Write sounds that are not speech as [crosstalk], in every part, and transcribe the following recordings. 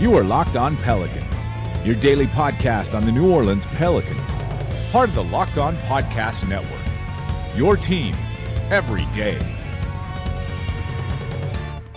You are Locked On Pelicans, your daily podcast on the New Orleans Pelicans, part of the Locked On Podcast Network. Your team every day.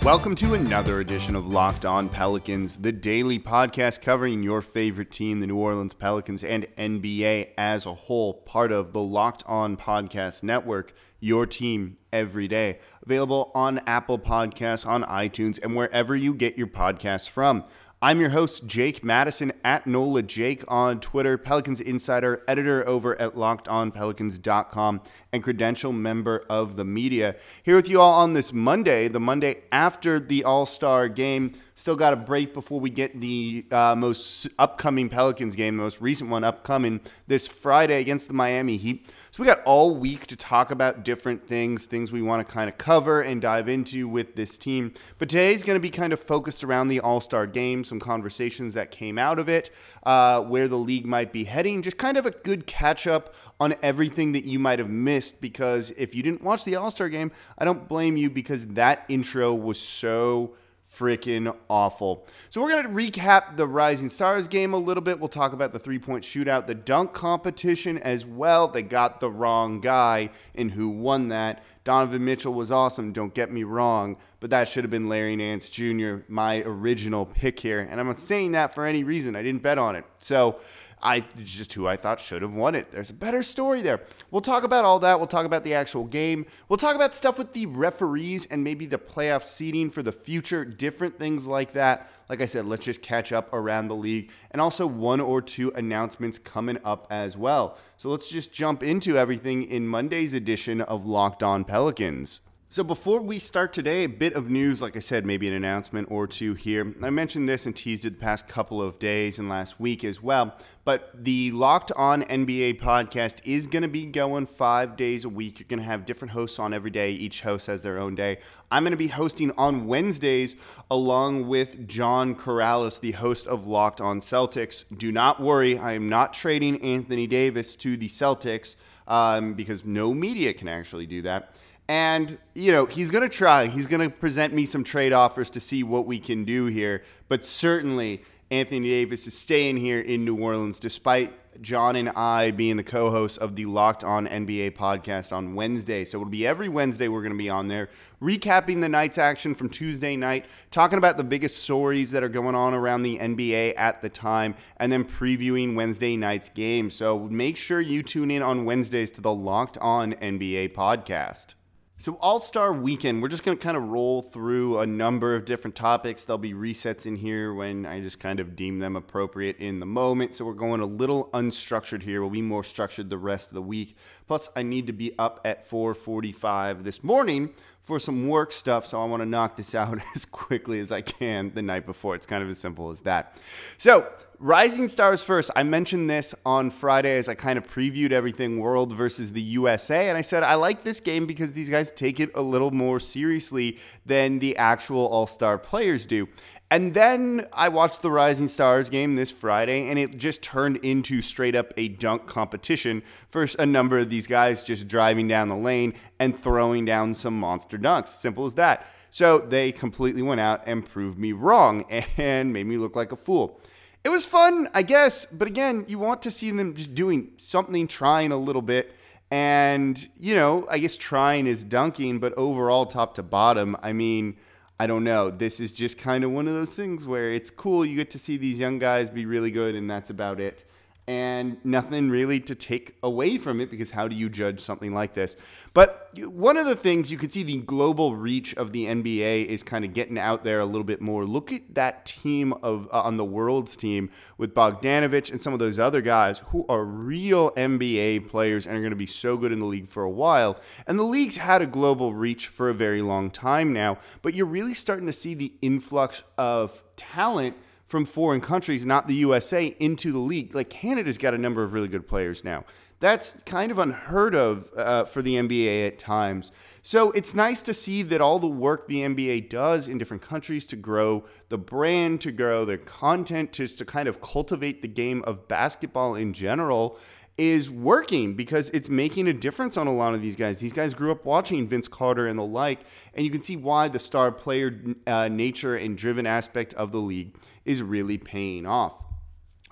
Welcome to another edition of Locked On Pelicans, the daily podcast covering your favorite team, the New Orleans Pelicans, and NBA as a whole, part of the Locked On Podcast Network, your team every day. Available on Apple Podcasts, on iTunes, and wherever you get your podcasts from. I'm your host, Jake Madison at NOLA Jake on Twitter, Pelicans Insider, editor over at lockedonpelicans.com, and credential member of the media. Here with you all on this Monday, the Monday after the All Star game. Still got a break before we get the uh, most upcoming Pelicans game, the most recent one upcoming this Friday against the Miami Heat. So we got all week to talk about different things, things we want to kind of cover and dive into with this team. But today's going to be kind of focused around the All Star game, some conversations that came out of it, uh, where the league might be heading, just kind of a good catch up on everything that you might have missed. Because if you didn't watch the All Star game, I don't blame you because that intro was so freaking awful. So we're going to recap the Rising Stars game a little bit. We'll talk about the three-point shootout, the dunk competition as well. They got the wrong guy in who won that. Donovan Mitchell was awesome, don't get me wrong, but that should have been Larry Nance Jr., my original pick here. And I'm not saying that for any reason. I didn't bet on it. So I it's just who I thought should have won it. There's a better story there. We'll talk about all that. We'll talk about the actual game. We'll talk about stuff with the referees and maybe the playoff seeding for the future, different things like that. Like I said, let's just catch up around the league and also one or two announcements coming up as well. So let's just jump into everything in Monday's edition of Locked On Pelicans. So before we start today, a bit of news, like I said, maybe an announcement or two here. I mentioned this and teased it the past couple of days and last week as well. But the Locked On NBA podcast is going to be going five days a week. You're going to have different hosts on every day. Each host has their own day. I'm going to be hosting on Wednesdays along with John Karalis, the host of Locked On Celtics. Do not worry, I am not trading Anthony Davis to the Celtics um, because no media can actually do that. And, you know, he's going to try. He's going to present me some trade offers to see what we can do here. But certainly, Anthony Davis is staying here in New Orleans despite John and I being the co hosts of the Locked On NBA podcast on Wednesday. So it'll be every Wednesday we're going to be on there, recapping the night's action from Tuesday night, talking about the biggest stories that are going on around the NBA at the time, and then previewing Wednesday night's game. So make sure you tune in on Wednesdays to the Locked On NBA podcast. So, All Star Weekend, we're just going to kind of roll through a number of different topics. There'll be resets in here when I just kind of deem them appropriate in the moment. So, we're going a little unstructured here. We'll be more structured the rest of the week. Plus, I need to be up at 4:45 this morning for some work stuff, so I want to knock this [laughs] out as quickly as I can the night before. It's kind of as simple as that. So, Rising Stars first. I mentioned this on Friday as I kind of previewed everything World versus the USA. And I said, I like this game because these guys take it a little more seriously than the actual All Star players do. And then I watched the Rising Stars game this Friday, and it just turned into straight up a dunk competition for a number of these guys just driving down the lane and throwing down some monster dunks. Simple as that. So they completely went out and proved me wrong [laughs] and made me look like a fool it was fun, I guess. But again, you want to see them just doing something, trying a little bit. And, you know, I guess trying is dunking, but overall, top to bottom, I mean, I don't know. This is just kind of one of those things where it's cool. You get to see these young guys be really good, and that's about it and nothing really to take away from it because how do you judge something like this? But one of the things you could see the global reach of the NBA is kind of getting out there a little bit more. Look at that team of uh, on the world's team with Bogdanovich and some of those other guys who are real NBA players and are going to be so good in the league for a while. And the league's had a global reach for a very long time now, but you're really starting to see the influx of talent from foreign countries, not the USA, into the league. Like Canada's got a number of really good players now. That's kind of unheard of uh, for the NBA at times. So it's nice to see that all the work the NBA does in different countries to grow the brand, to grow their content, just to kind of cultivate the game of basketball in general is working because it's making a difference on a lot of these guys. These guys grew up watching Vince Carter and the like, and you can see why the star player uh, nature and driven aspect of the league is really paying off.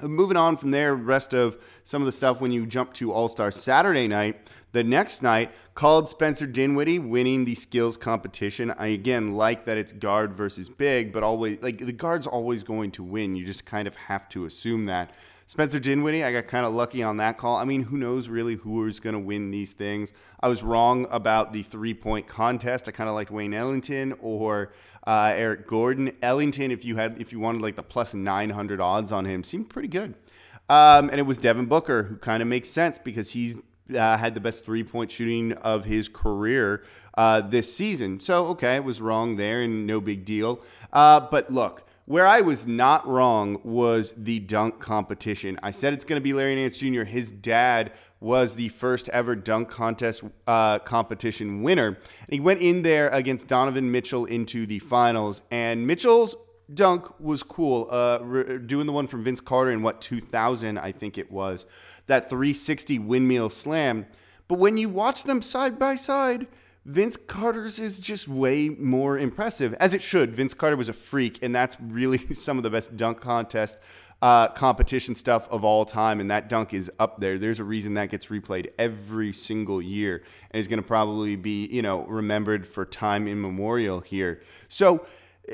Moving on from there, rest of some of the stuff when you jump to All Star Saturday night, the next night called Spencer Dinwiddie winning the skills competition. I again like that it's guard versus big, but always like the guard's always going to win. You just kind of have to assume that. Spencer Dinwiddie, I got kind of lucky on that call. I mean, who knows really who is going to win these things? I was wrong about the three point contest. I kind of liked Wayne Ellington or uh, Eric Gordon. Ellington, if you had, if you wanted like the plus 900 odds on him, seemed pretty good. Um, and it was Devin Booker, who kind of makes sense because he's uh, had the best three point shooting of his career uh, this season. So, okay, I was wrong there and no big deal. Uh, but look, where I was not wrong was the dunk competition. I said it's going to be Larry Nance Jr. His dad was the first ever dunk contest uh, competition winner. And he went in there against Donovan Mitchell into the finals, and Mitchell's dunk was cool. Uh, re- doing the one from Vince Carter in what 2000, I think it was, that 360 windmill slam. But when you watch them side by side, Vince Carter's is just way more impressive, as it should. Vince Carter was a freak, and that's really [laughs] some of the best dunk contest uh, competition stuff of all time, and that dunk is up there. There's a reason that gets replayed every single year, and is going to probably be, you know, remembered for time immemorial here. So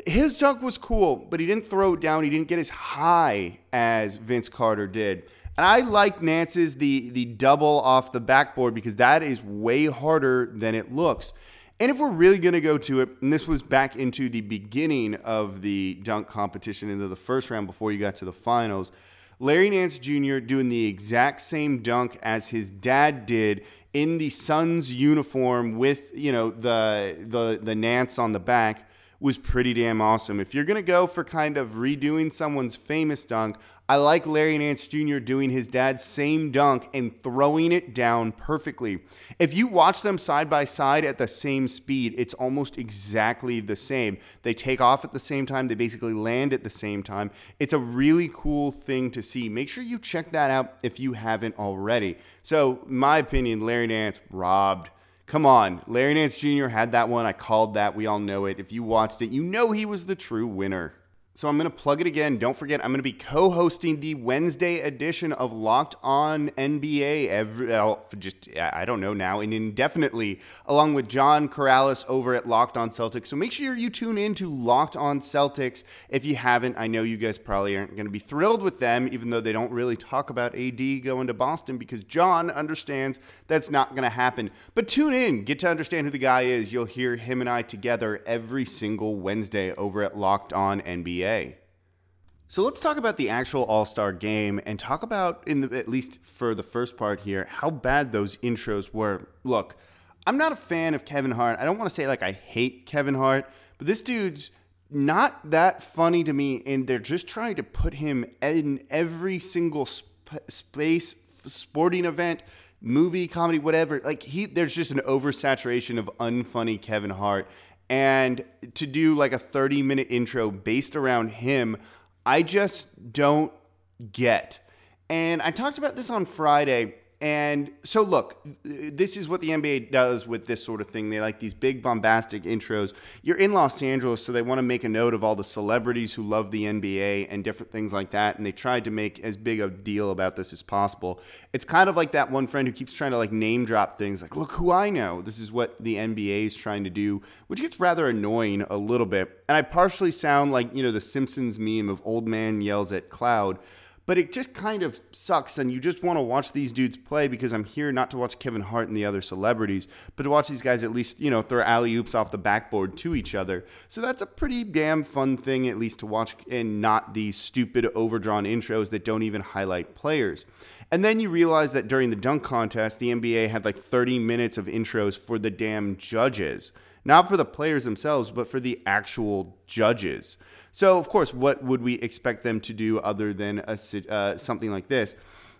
his dunk was cool, but he didn't throw it down. He didn't get as high as Vince Carter did. And I like Nance's the the double off the backboard because that is way harder than it looks. And if we're really going to go to it, and this was back into the beginning of the dunk competition, into the first round before you got to the finals, Larry Nance Jr. doing the exact same dunk as his dad did in the Suns uniform with you know the the the Nance on the back was pretty damn awesome. If you're going to go for kind of redoing someone's famous dunk, I like Larry Nance Jr. doing his dad's same dunk and throwing it down perfectly. If you watch them side by side at the same speed, it's almost exactly the same. They take off at the same time, they basically land at the same time. It's a really cool thing to see. Make sure you check that out if you haven't already. So, my opinion, Larry Nance robbed. Come on, Larry Nance Jr. had that one. I called that. We all know it. If you watched it, you know he was the true winner. So I'm going to plug it again. Don't forget, I'm going to be co-hosting the Wednesday edition of Locked On NBA every oh, just I don't know now and indefinitely, along with John Karalis over at Locked On Celtics. So make sure you tune in to Locked On Celtics if you haven't. I know you guys probably aren't going to be thrilled with them, even though they don't really talk about AD going to Boston because John understands that's not going to happen. But tune in, get to understand who the guy is. You'll hear him and I together every single Wednesday over at Locked On NBA. So let's talk about the actual All Star game and talk about, in the, at least for the first part here, how bad those intros were. Look, I'm not a fan of Kevin Hart. I don't want to say like I hate Kevin Hart, but this dude's not that funny to me, and they're just trying to put him in every single sp- space, sporting event, movie, comedy, whatever. Like he, there's just an oversaturation of unfunny Kevin Hart and to do like a 30 minute intro based around him, I just don't get. And I talked about this on Friday and so, look, this is what the NBA does with this sort of thing. They like these big bombastic intros. You're in Los Angeles, so they want to make a note of all the celebrities who love the NBA and different things like that. And they tried to make as big a deal about this as possible. It's kind of like that one friend who keeps trying to like name drop things like, look who I know. This is what the NBA is trying to do, which gets rather annoying a little bit. And I partially sound like, you know, the Simpsons meme of old man yells at cloud but it just kind of sucks and you just want to watch these dudes play because I'm here not to watch Kevin Hart and the other celebrities, but to watch these guys at least, you know, throw alley oops off the backboard to each other. So that's a pretty damn fun thing at least to watch and not these stupid overdrawn intros that don't even highlight players. And then you realize that during the dunk contest, the NBA had like 30 minutes of intros for the damn judges. Not for the players themselves, but for the actual judges. So, of course, what would we expect them to do other than a, uh, something like this?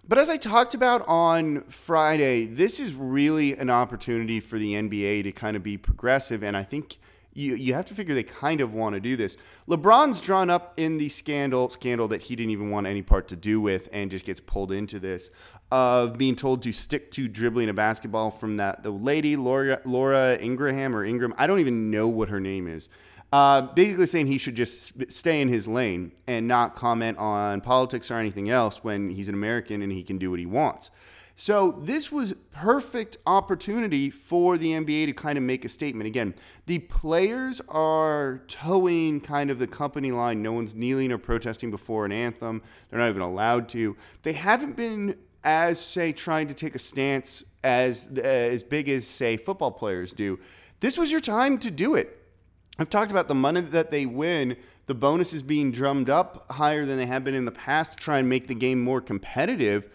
But as I talked about on Friday, this is really an opportunity for the NBA to kind of be progressive. And I think you you have to figure they kind of want to do this. LeBron's drawn up in the scandal scandal that he didn't even want any part to do with, and just gets pulled into this of being told to stick to dribbling a basketball from that the lady Laura Laura Ingraham or Ingram. I don't even know what her name is. Uh, basically saying he should just stay in his lane and not comment on politics or anything else when he's an American and he can do what he wants. So this was perfect opportunity for the NBA to kind of make a statement. Again, the players are toeing kind of the company line. No one's kneeling or protesting before an anthem. They're not even allowed to. They haven't been as say trying to take a stance as uh, as big as say football players do. This was your time to do it. I've talked about the money that they win, the bonuses being drummed up higher than they have been in the past to try and make the game more competitive.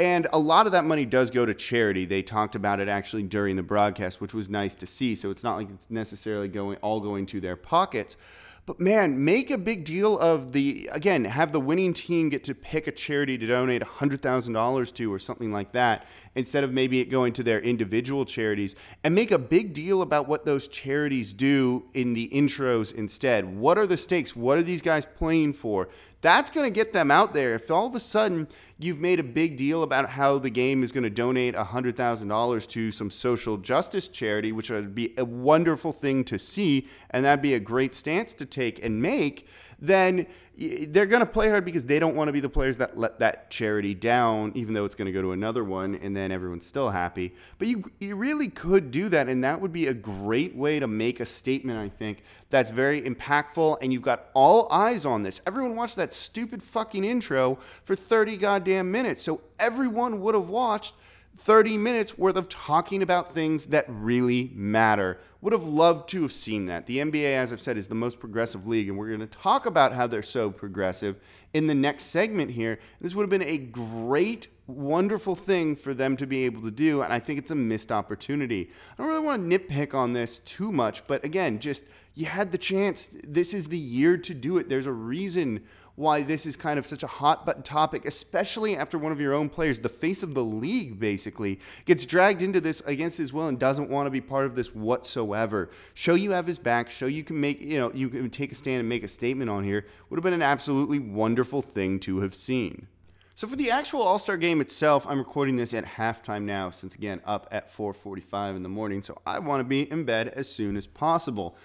And a lot of that money does go to charity. They talked about it actually during the broadcast, which was nice to see. So it's not like it's necessarily going all going to their pockets. But man, make a big deal of the again, have the winning team get to pick a charity to donate $100,000 to or something like that instead of maybe it going to their individual charities and make a big deal about what those charities do in the intros instead. What are the stakes? What are these guys playing for? That's going to get them out there. If all of a sudden you've made a big deal about how the game is going to donate $100,000 to some social justice charity, which would be a wonderful thing to see, and that'd be a great stance to take and make, then they're going to play hard because they don't want to be the players that let that charity down, even though it's going to go to another one, and then everyone's still happy. But you, you really could do that, and that would be a great way to make a statement, I think, that's very impactful, and you've got all eyes on this. Everyone watched that stupid fucking intro for 30 goddamn minutes, so everyone would have watched 30 minutes worth of talking about things that really matter. Would have loved to have seen that. The NBA, as I've said, is the most progressive league, and we're going to talk about how they're so progressive in the next segment here. This would have been a great, wonderful thing for them to be able to do, and I think it's a missed opportunity. I don't really want to nitpick on this too much, but again, just you had the chance. This is the year to do it. There's a reason why this is kind of such a hot button topic, especially after one of your own players, the face of the league, basically, gets dragged into this against his will and doesn't want to be part of this whatsoever. Show you have his back, show you can make, you know, you can take a stand and make a statement on here would have been an absolutely wonderful thing to have seen. So for the actual All-Star game itself, I'm recording this at halftime now since again up at 4:45 in the morning, so I want to be in bed as soon as possible.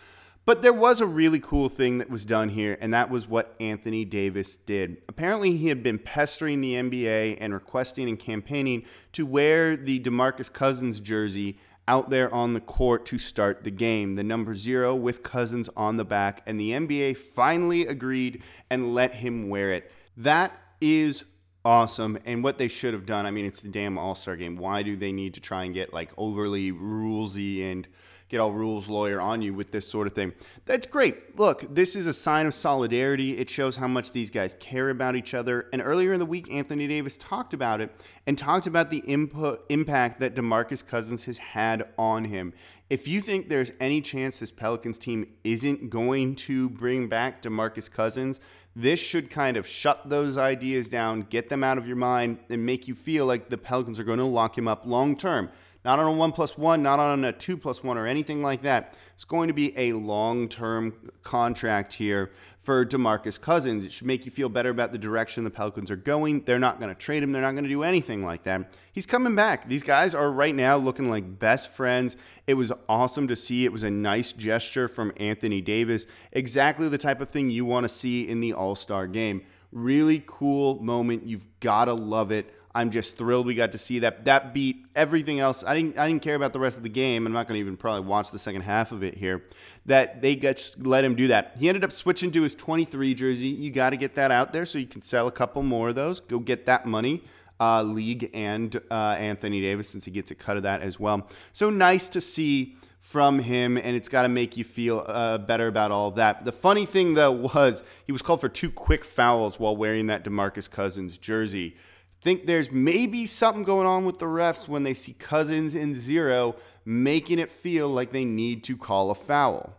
But there was a really cool thing that was done here, and that was what Anthony Davis did. Apparently, he had been pestering the NBA and requesting and campaigning to wear the DeMarcus Cousins jersey out there on the court to start the game. The number zero with Cousins on the back, and the NBA finally agreed and let him wear it. That is awesome. And what they should have done, I mean, it's the damn All Star game. Why do they need to try and get like overly rulesy and get all rules lawyer on you with this sort of thing. That's great. Look, this is a sign of solidarity. It shows how much these guys care about each other. And earlier in the week, Anthony Davis talked about it and talked about the input, impact that DeMarcus Cousins has had on him. If you think there's any chance this Pelicans team isn't going to bring back DeMarcus Cousins, this should kind of shut those ideas down, get them out of your mind, and make you feel like the Pelicans are going to lock him up long term not on a one plus one, not on a two plus one, or anything like that. It's going to be a long term contract here for DeMarcus Cousins. It should make you feel better about the direction the Pelicans are going. They're not going to trade him, they're not going to do anything like that. He's coming back. These guys are right now looking like best friends. It was awesome to see. It was a nice gesture from Anthony Davis. Exactly the type of thing you want to see in the All Star game. Really cool moment. You've got to love it. I'm just thrilled we got to see that. That beat everything else. I didn't. I didn't care about the rest of the game. I'm not going to even probably watch the second half of it here. That they got let him do that. He ended up switching to his 23 jersey. You got to get that out there so you can sell a couple more of those. Go get that money. Uh, league and uh, Anthony Davis, since he gets a cut of that as well. So nice to see from him, and it's got to make you feel uh, better about all of that. The funny thing, though, [laughs] was he was called for two quick fouls while wearing that DeMarcus Cousins jersey think there's maybe something going on with the refs when they see Cousins in zero, making it feel like they need to call a foul.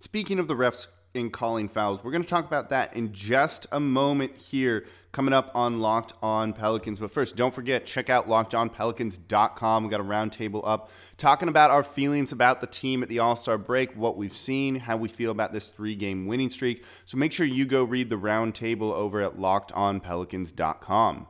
Speaking of the refs in calling fouls. We're going to talk about that in just a moment here coming up on Locked On Pelicans. But first, don't forget, check out lockedonpelicans.com. We got a roundtable up talking about our feelings about the team at the All Star break, what we've seen, how we feel about this three game winning streak. So make sure you go read the roundtable over at lockedonpelicans.com.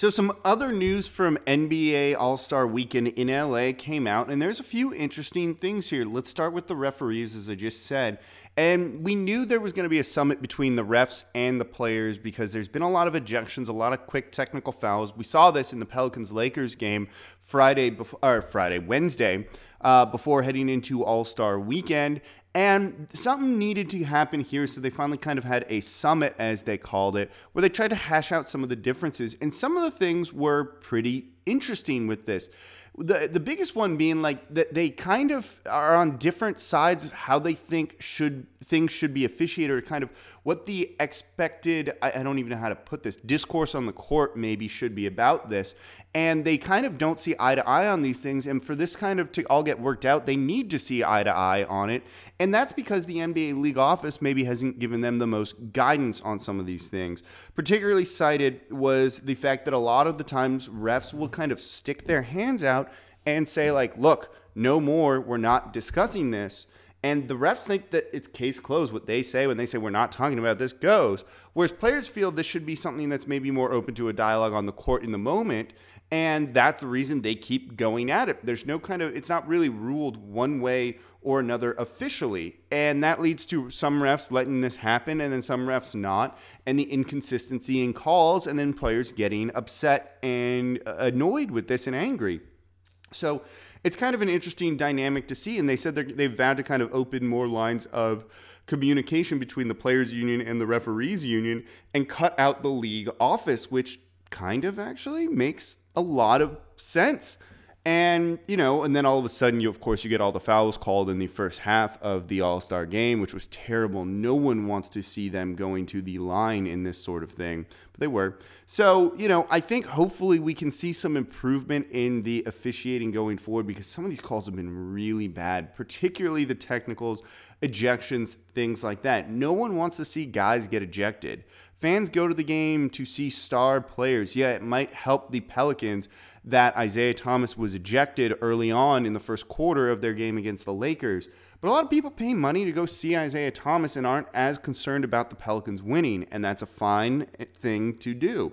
So, some other news from NBA All Star Weekend in LA came out, and there's a few interesting things here. Let's start with the referees, as I just said. And we knew there was going to be a summit between the refs and the players because there's been a lot of ejections, a lot of quick technical fouls. We saw this in the Pelicans Lakers game Friday before, or Friday, Wednesday, uh, before heading into All Star Weekend. And something needed to happen here, so they finally kind of had a summit, as they called it, where they tried to hash out some of the differences. And some of the things were pretty interesting with this the the biggest one being like that they kind of are on different sides of how they think should things should be officiated or kind of what the expected I, I, don't even know how to put this discourse on the court maybe should be about this. And they kind of don't see eye to eye on these things. And for this kind of to all get worked out they need to see eye to eye on it. And that's because the NBA league office maybe hasn't given them the most guidance on some of these things. Particularly cited was the fact that a lot of the times refs will kind of stick their hands out and say like look no more. We're not discussing this and the refs think that it's case closed. What they say when they say we're not talking about this goes. Whereas players feel this should be something that's maybe more open to a dialogue on the court in the moment. And that's the reason they keep going at it. There's no kind of, it's not really ruled one way or another officially. And that leads to some refs letting this happen and then some refs not, and the inconsistency in calls, and then players getting upset and annoyed with this and angry. So, it's kind of an interesting dynamic to see. And they said they've vowed to kind of open more lines of communication between the players' union and the referees' union and cut out the league office, which kind of actually makes a lot of sense. And, you know, and then all of a sudden, you, of course, you get all the fouls called in the first half of the All Star game, which was terrible. No one wants to see them going to the line in this sort of thing, but they were. So, you know, I think hopefully we can see some improvement in the officiating going forward because some of these calls have been really bad, particularly the technicals, ejections, things like that. No one wants to see guys get ejected. Fans go to the game to see star players. Yeah, it might help the Pelicans that Isaiah Thomas was ejected early on in the first quarter of their game against the Lakers. But a lot of people pay money to go see Isaiah Thomas and aren't as concerned about the Pelicans winning, and that's a fine thing to do.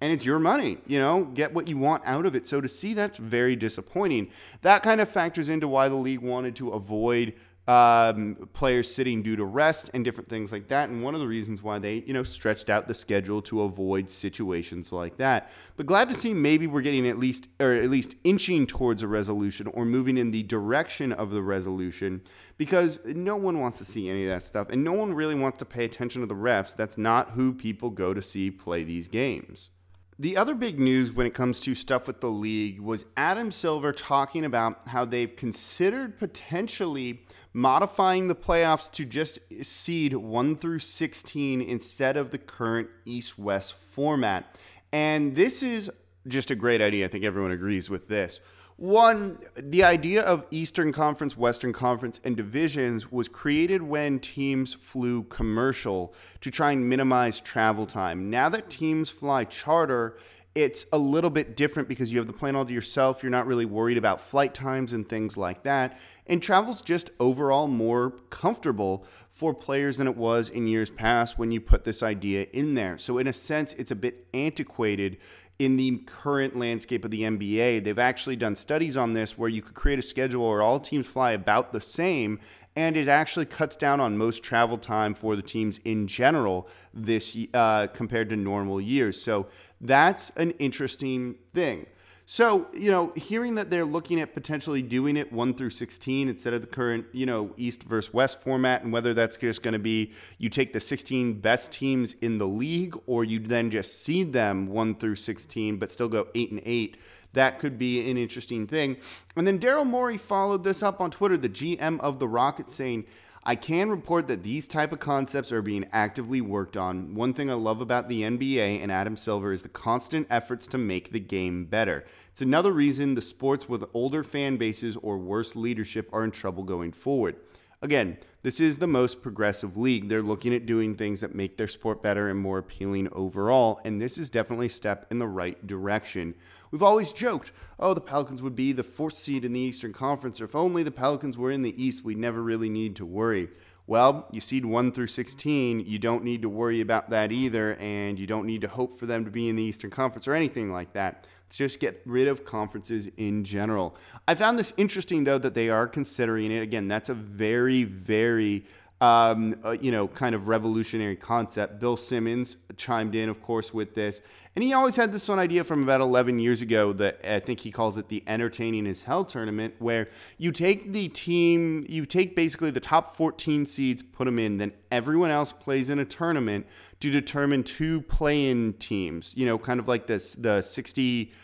And it's your money, you know, get what you want out of it. So to see that's very disappointing. That kind of factors into why the league wanted to avoid um, players sitting due to rest and different things like that. And one of the reasons why they, you know, stretched out the schedule to avoid situations like that. But glad to see maybe we're getting at least, or at least inching towards a resolution or moving in the direction of the resolution because no one wants to see any of that stuff. And no one really wants to pay attention to the refs. That's not who people go to see play these games. The other big news when it comes to stuff with the league was Adam Silver talking about how they've considered potentially modifying the playoffs to just seed 1 through 16 instead of the current East West format. And this is just a great idea. I think everyone agrees with this. One, the idea of Eastern Conference, Western Conference, and divisions was created when teams flew commercial to try and minimize travel time. Now that teams fly charter, it's a little bit different because you have the plane all to yourself. You're not really worried about flight times and things like that. And travel's just overall more comfortable for players than it was in years past when you put this idea in there. So, in a sense, it's a bit antiquated in the current landscape of the NBA. They've actually done studies on this where you could create a schedule where all teams fly about the same, and it actually cuts down on most travel time for the teams in general this uh, compared to normal years. So, that's an interesting thing. So, you know, hearing that they're looking at potentially doing it 1 through 16 instead of the current, you know, East versus West format, and whether that's just going to be you take the 16 best teams in the league or you then just seed them 1 through 16 but still go 8 and 8 that could be an interesting thing. And then Daryl Morey followed this up on Twitter, the GM of the Rockets, saying, I can report that these type of concepts are being actively worked on. One thing I love about the NBA and Adam Silver is the constant efforts to make the game better. It's another reason the sports with older fan bases or worse leadership are in trouble going forward. Again, this is the most progressive league. They're looking at doing things that make their sport better and more appealing overall, and this is definitely a step in the right direction. We've always joked, oh, the Pelicans would be the fourth seed in the Eastern Conference, or if only the Pelicans were in the East, we'd never really need to worry. Well, you seed 1 through 16, you don't need to worry about that either, and you don't need to hope for them to be in the Eastern Conference or anything like that. Let's just get rid of conferences in general. I found this interesting, though, that they are considering it. Again, that's a very, very um, uh, you know, kind of revolutionary concept. Bill Simmons chimed in, of course, with this. And he always had this one idea from about 11 years ago that I think he calls it the Entertaining as Hell tournament, where you take the team, you take basically the top 14 seeds, put them in, then everyone else plays in a tournament to determine two play in teams, you know, kind of like this, the 60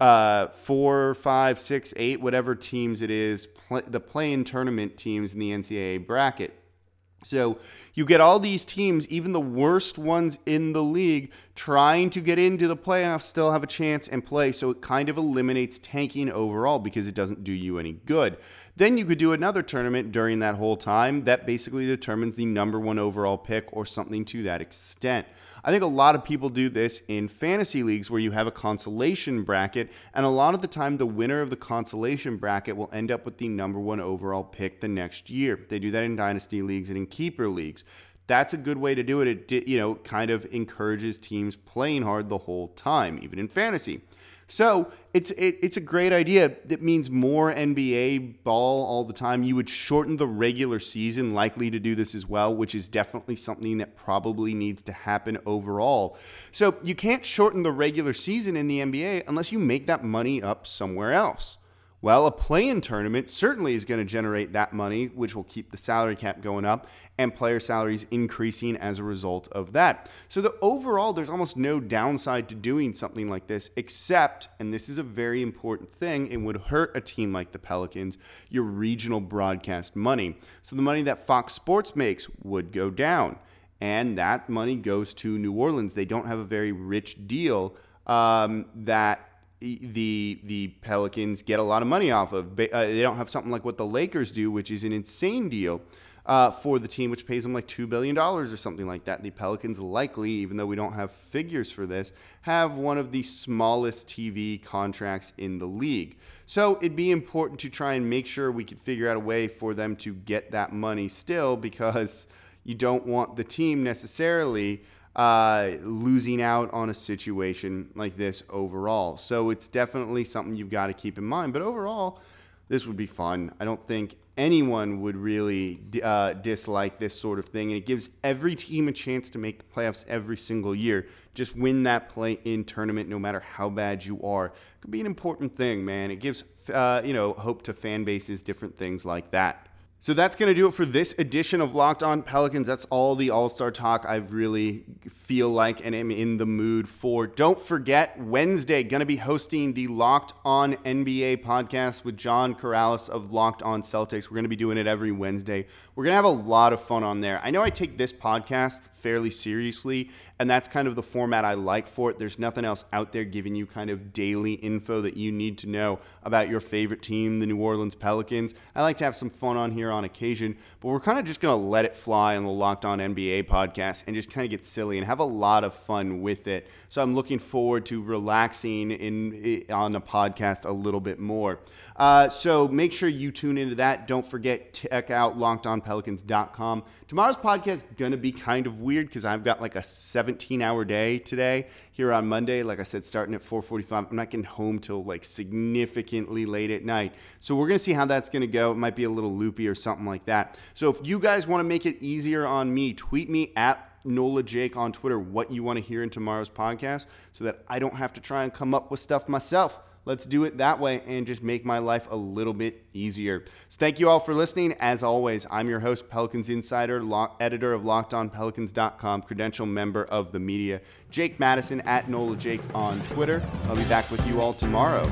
uh, four, five, six, eight, whatever teams it is, play, the play-in tournament teams in the NCAA bracket. So you get all these teams, even the worst ones in the league, trying to get into the playoffs, still have a chance and play. So it kind of eliminates tanking overall because it doesn't do you any good. Then you could do another tournament during that whole time that basically determines the number one overall pick or something to that extent. I think a lot of people do this in fantasy leagues where you have a consolation bracket, and a lot of the time, the winner of the consolation bracket will end up with the number one overall pick the next year. They do that in dynasty leagues and in keeper leagues. That's a good way to do it. It you know kind of encourages teams playing hard the whole time, even in fantasy. So it's it, it's a great idea. It means more NBA ball all the time. You would shorten the regular season, likely to do this as well, which is definitely something that probably needs to happen overall. So you can't shorten the regular season in the NBA unless you make that money up somewhere else. Well, a play in tournament certainly is going to generate that money, which will keep the salary cap going up and player salaries increasing as a result of that. So, the overall, there's almost no downside to doing something like this, except, and this is a very important thing and would hurt a team like the Pelicans, your regional broadcast money. So, the money that Fox Sports makes would go down, and that money goes to New Orleans. They don't have a very rich deal um, that the the Pelicans get a lot of money off of. Uh, they don't have something like what the Lakers do, which is an insane deal uh, for the team, which pays them like two billion dollars or something like that. The Pelicans likely, even though we don't have figures for this, have one of the smallest TV contracts in the league. So it'd be important to try and make sure we could figure out a way for them to get that money still, because you don't want the team necessarily uh, losing out on a situation like this overall. So it's definitely something you've got to keep in mind. But overall, this would be fun. I don't think anyone would really uh, dislike this sort of thing. And it gives every team a chance to make the playoffs every single year. Just win that play in tournament, no matter how bad you are. It could be an important thing, man. It gives, uh, you know, hope to fan bases, different things like that. So that's going to do it for this edition of Locked On Pelicans. That's all the All Star talk I've really feel like and am in the mood for. Don't forget, Wednesday, going to be hosting the Locked On NBA podcast with John Karalis of Locked On Celtics. We're going to be doing it every Wednesday. We're going to have a lot of fun on there. I know I take this podcast fairly seriously, and that's kind of the format I like for it. There's nothing else out there giving you kind of daily info that you need to know about your favorite team, the New Orleans Pelicans. I like to have some fun on here on occasion, but we're kind of just going to let it fly on the Locked On NBA podcast and just kind of get silly and have a lot of fun with it. So I'm looking forward to relaxing in on the podcast a little bit more. Uh, so make sure you tune into that. Don't forget, check out lockedonpelicans.com. Tomorrow's podcast to be kind of weird because I've got like a 17 hour day today here on Monday. Like I said, starting at 4:45. I'm not getting home till like significantly late at night. So we're gonna see how that's gonna go. It might be a little loopy or something like that. So if you guys want to make it easier on me, tweet me at Nola Jake on Twitter what you want to hear in tomorrow's podcast so that I don't have to try and come up with stuff myself. Let's do it that way and just make my life a little bit easier. So, thank you all for listening. As always, I'm your host, Pelicans Insider, editor of LockedOnPelicans.com, credential member of the media, Jake Madison at NOLA Jake on Twitter. I'll be back with you all tomorrow.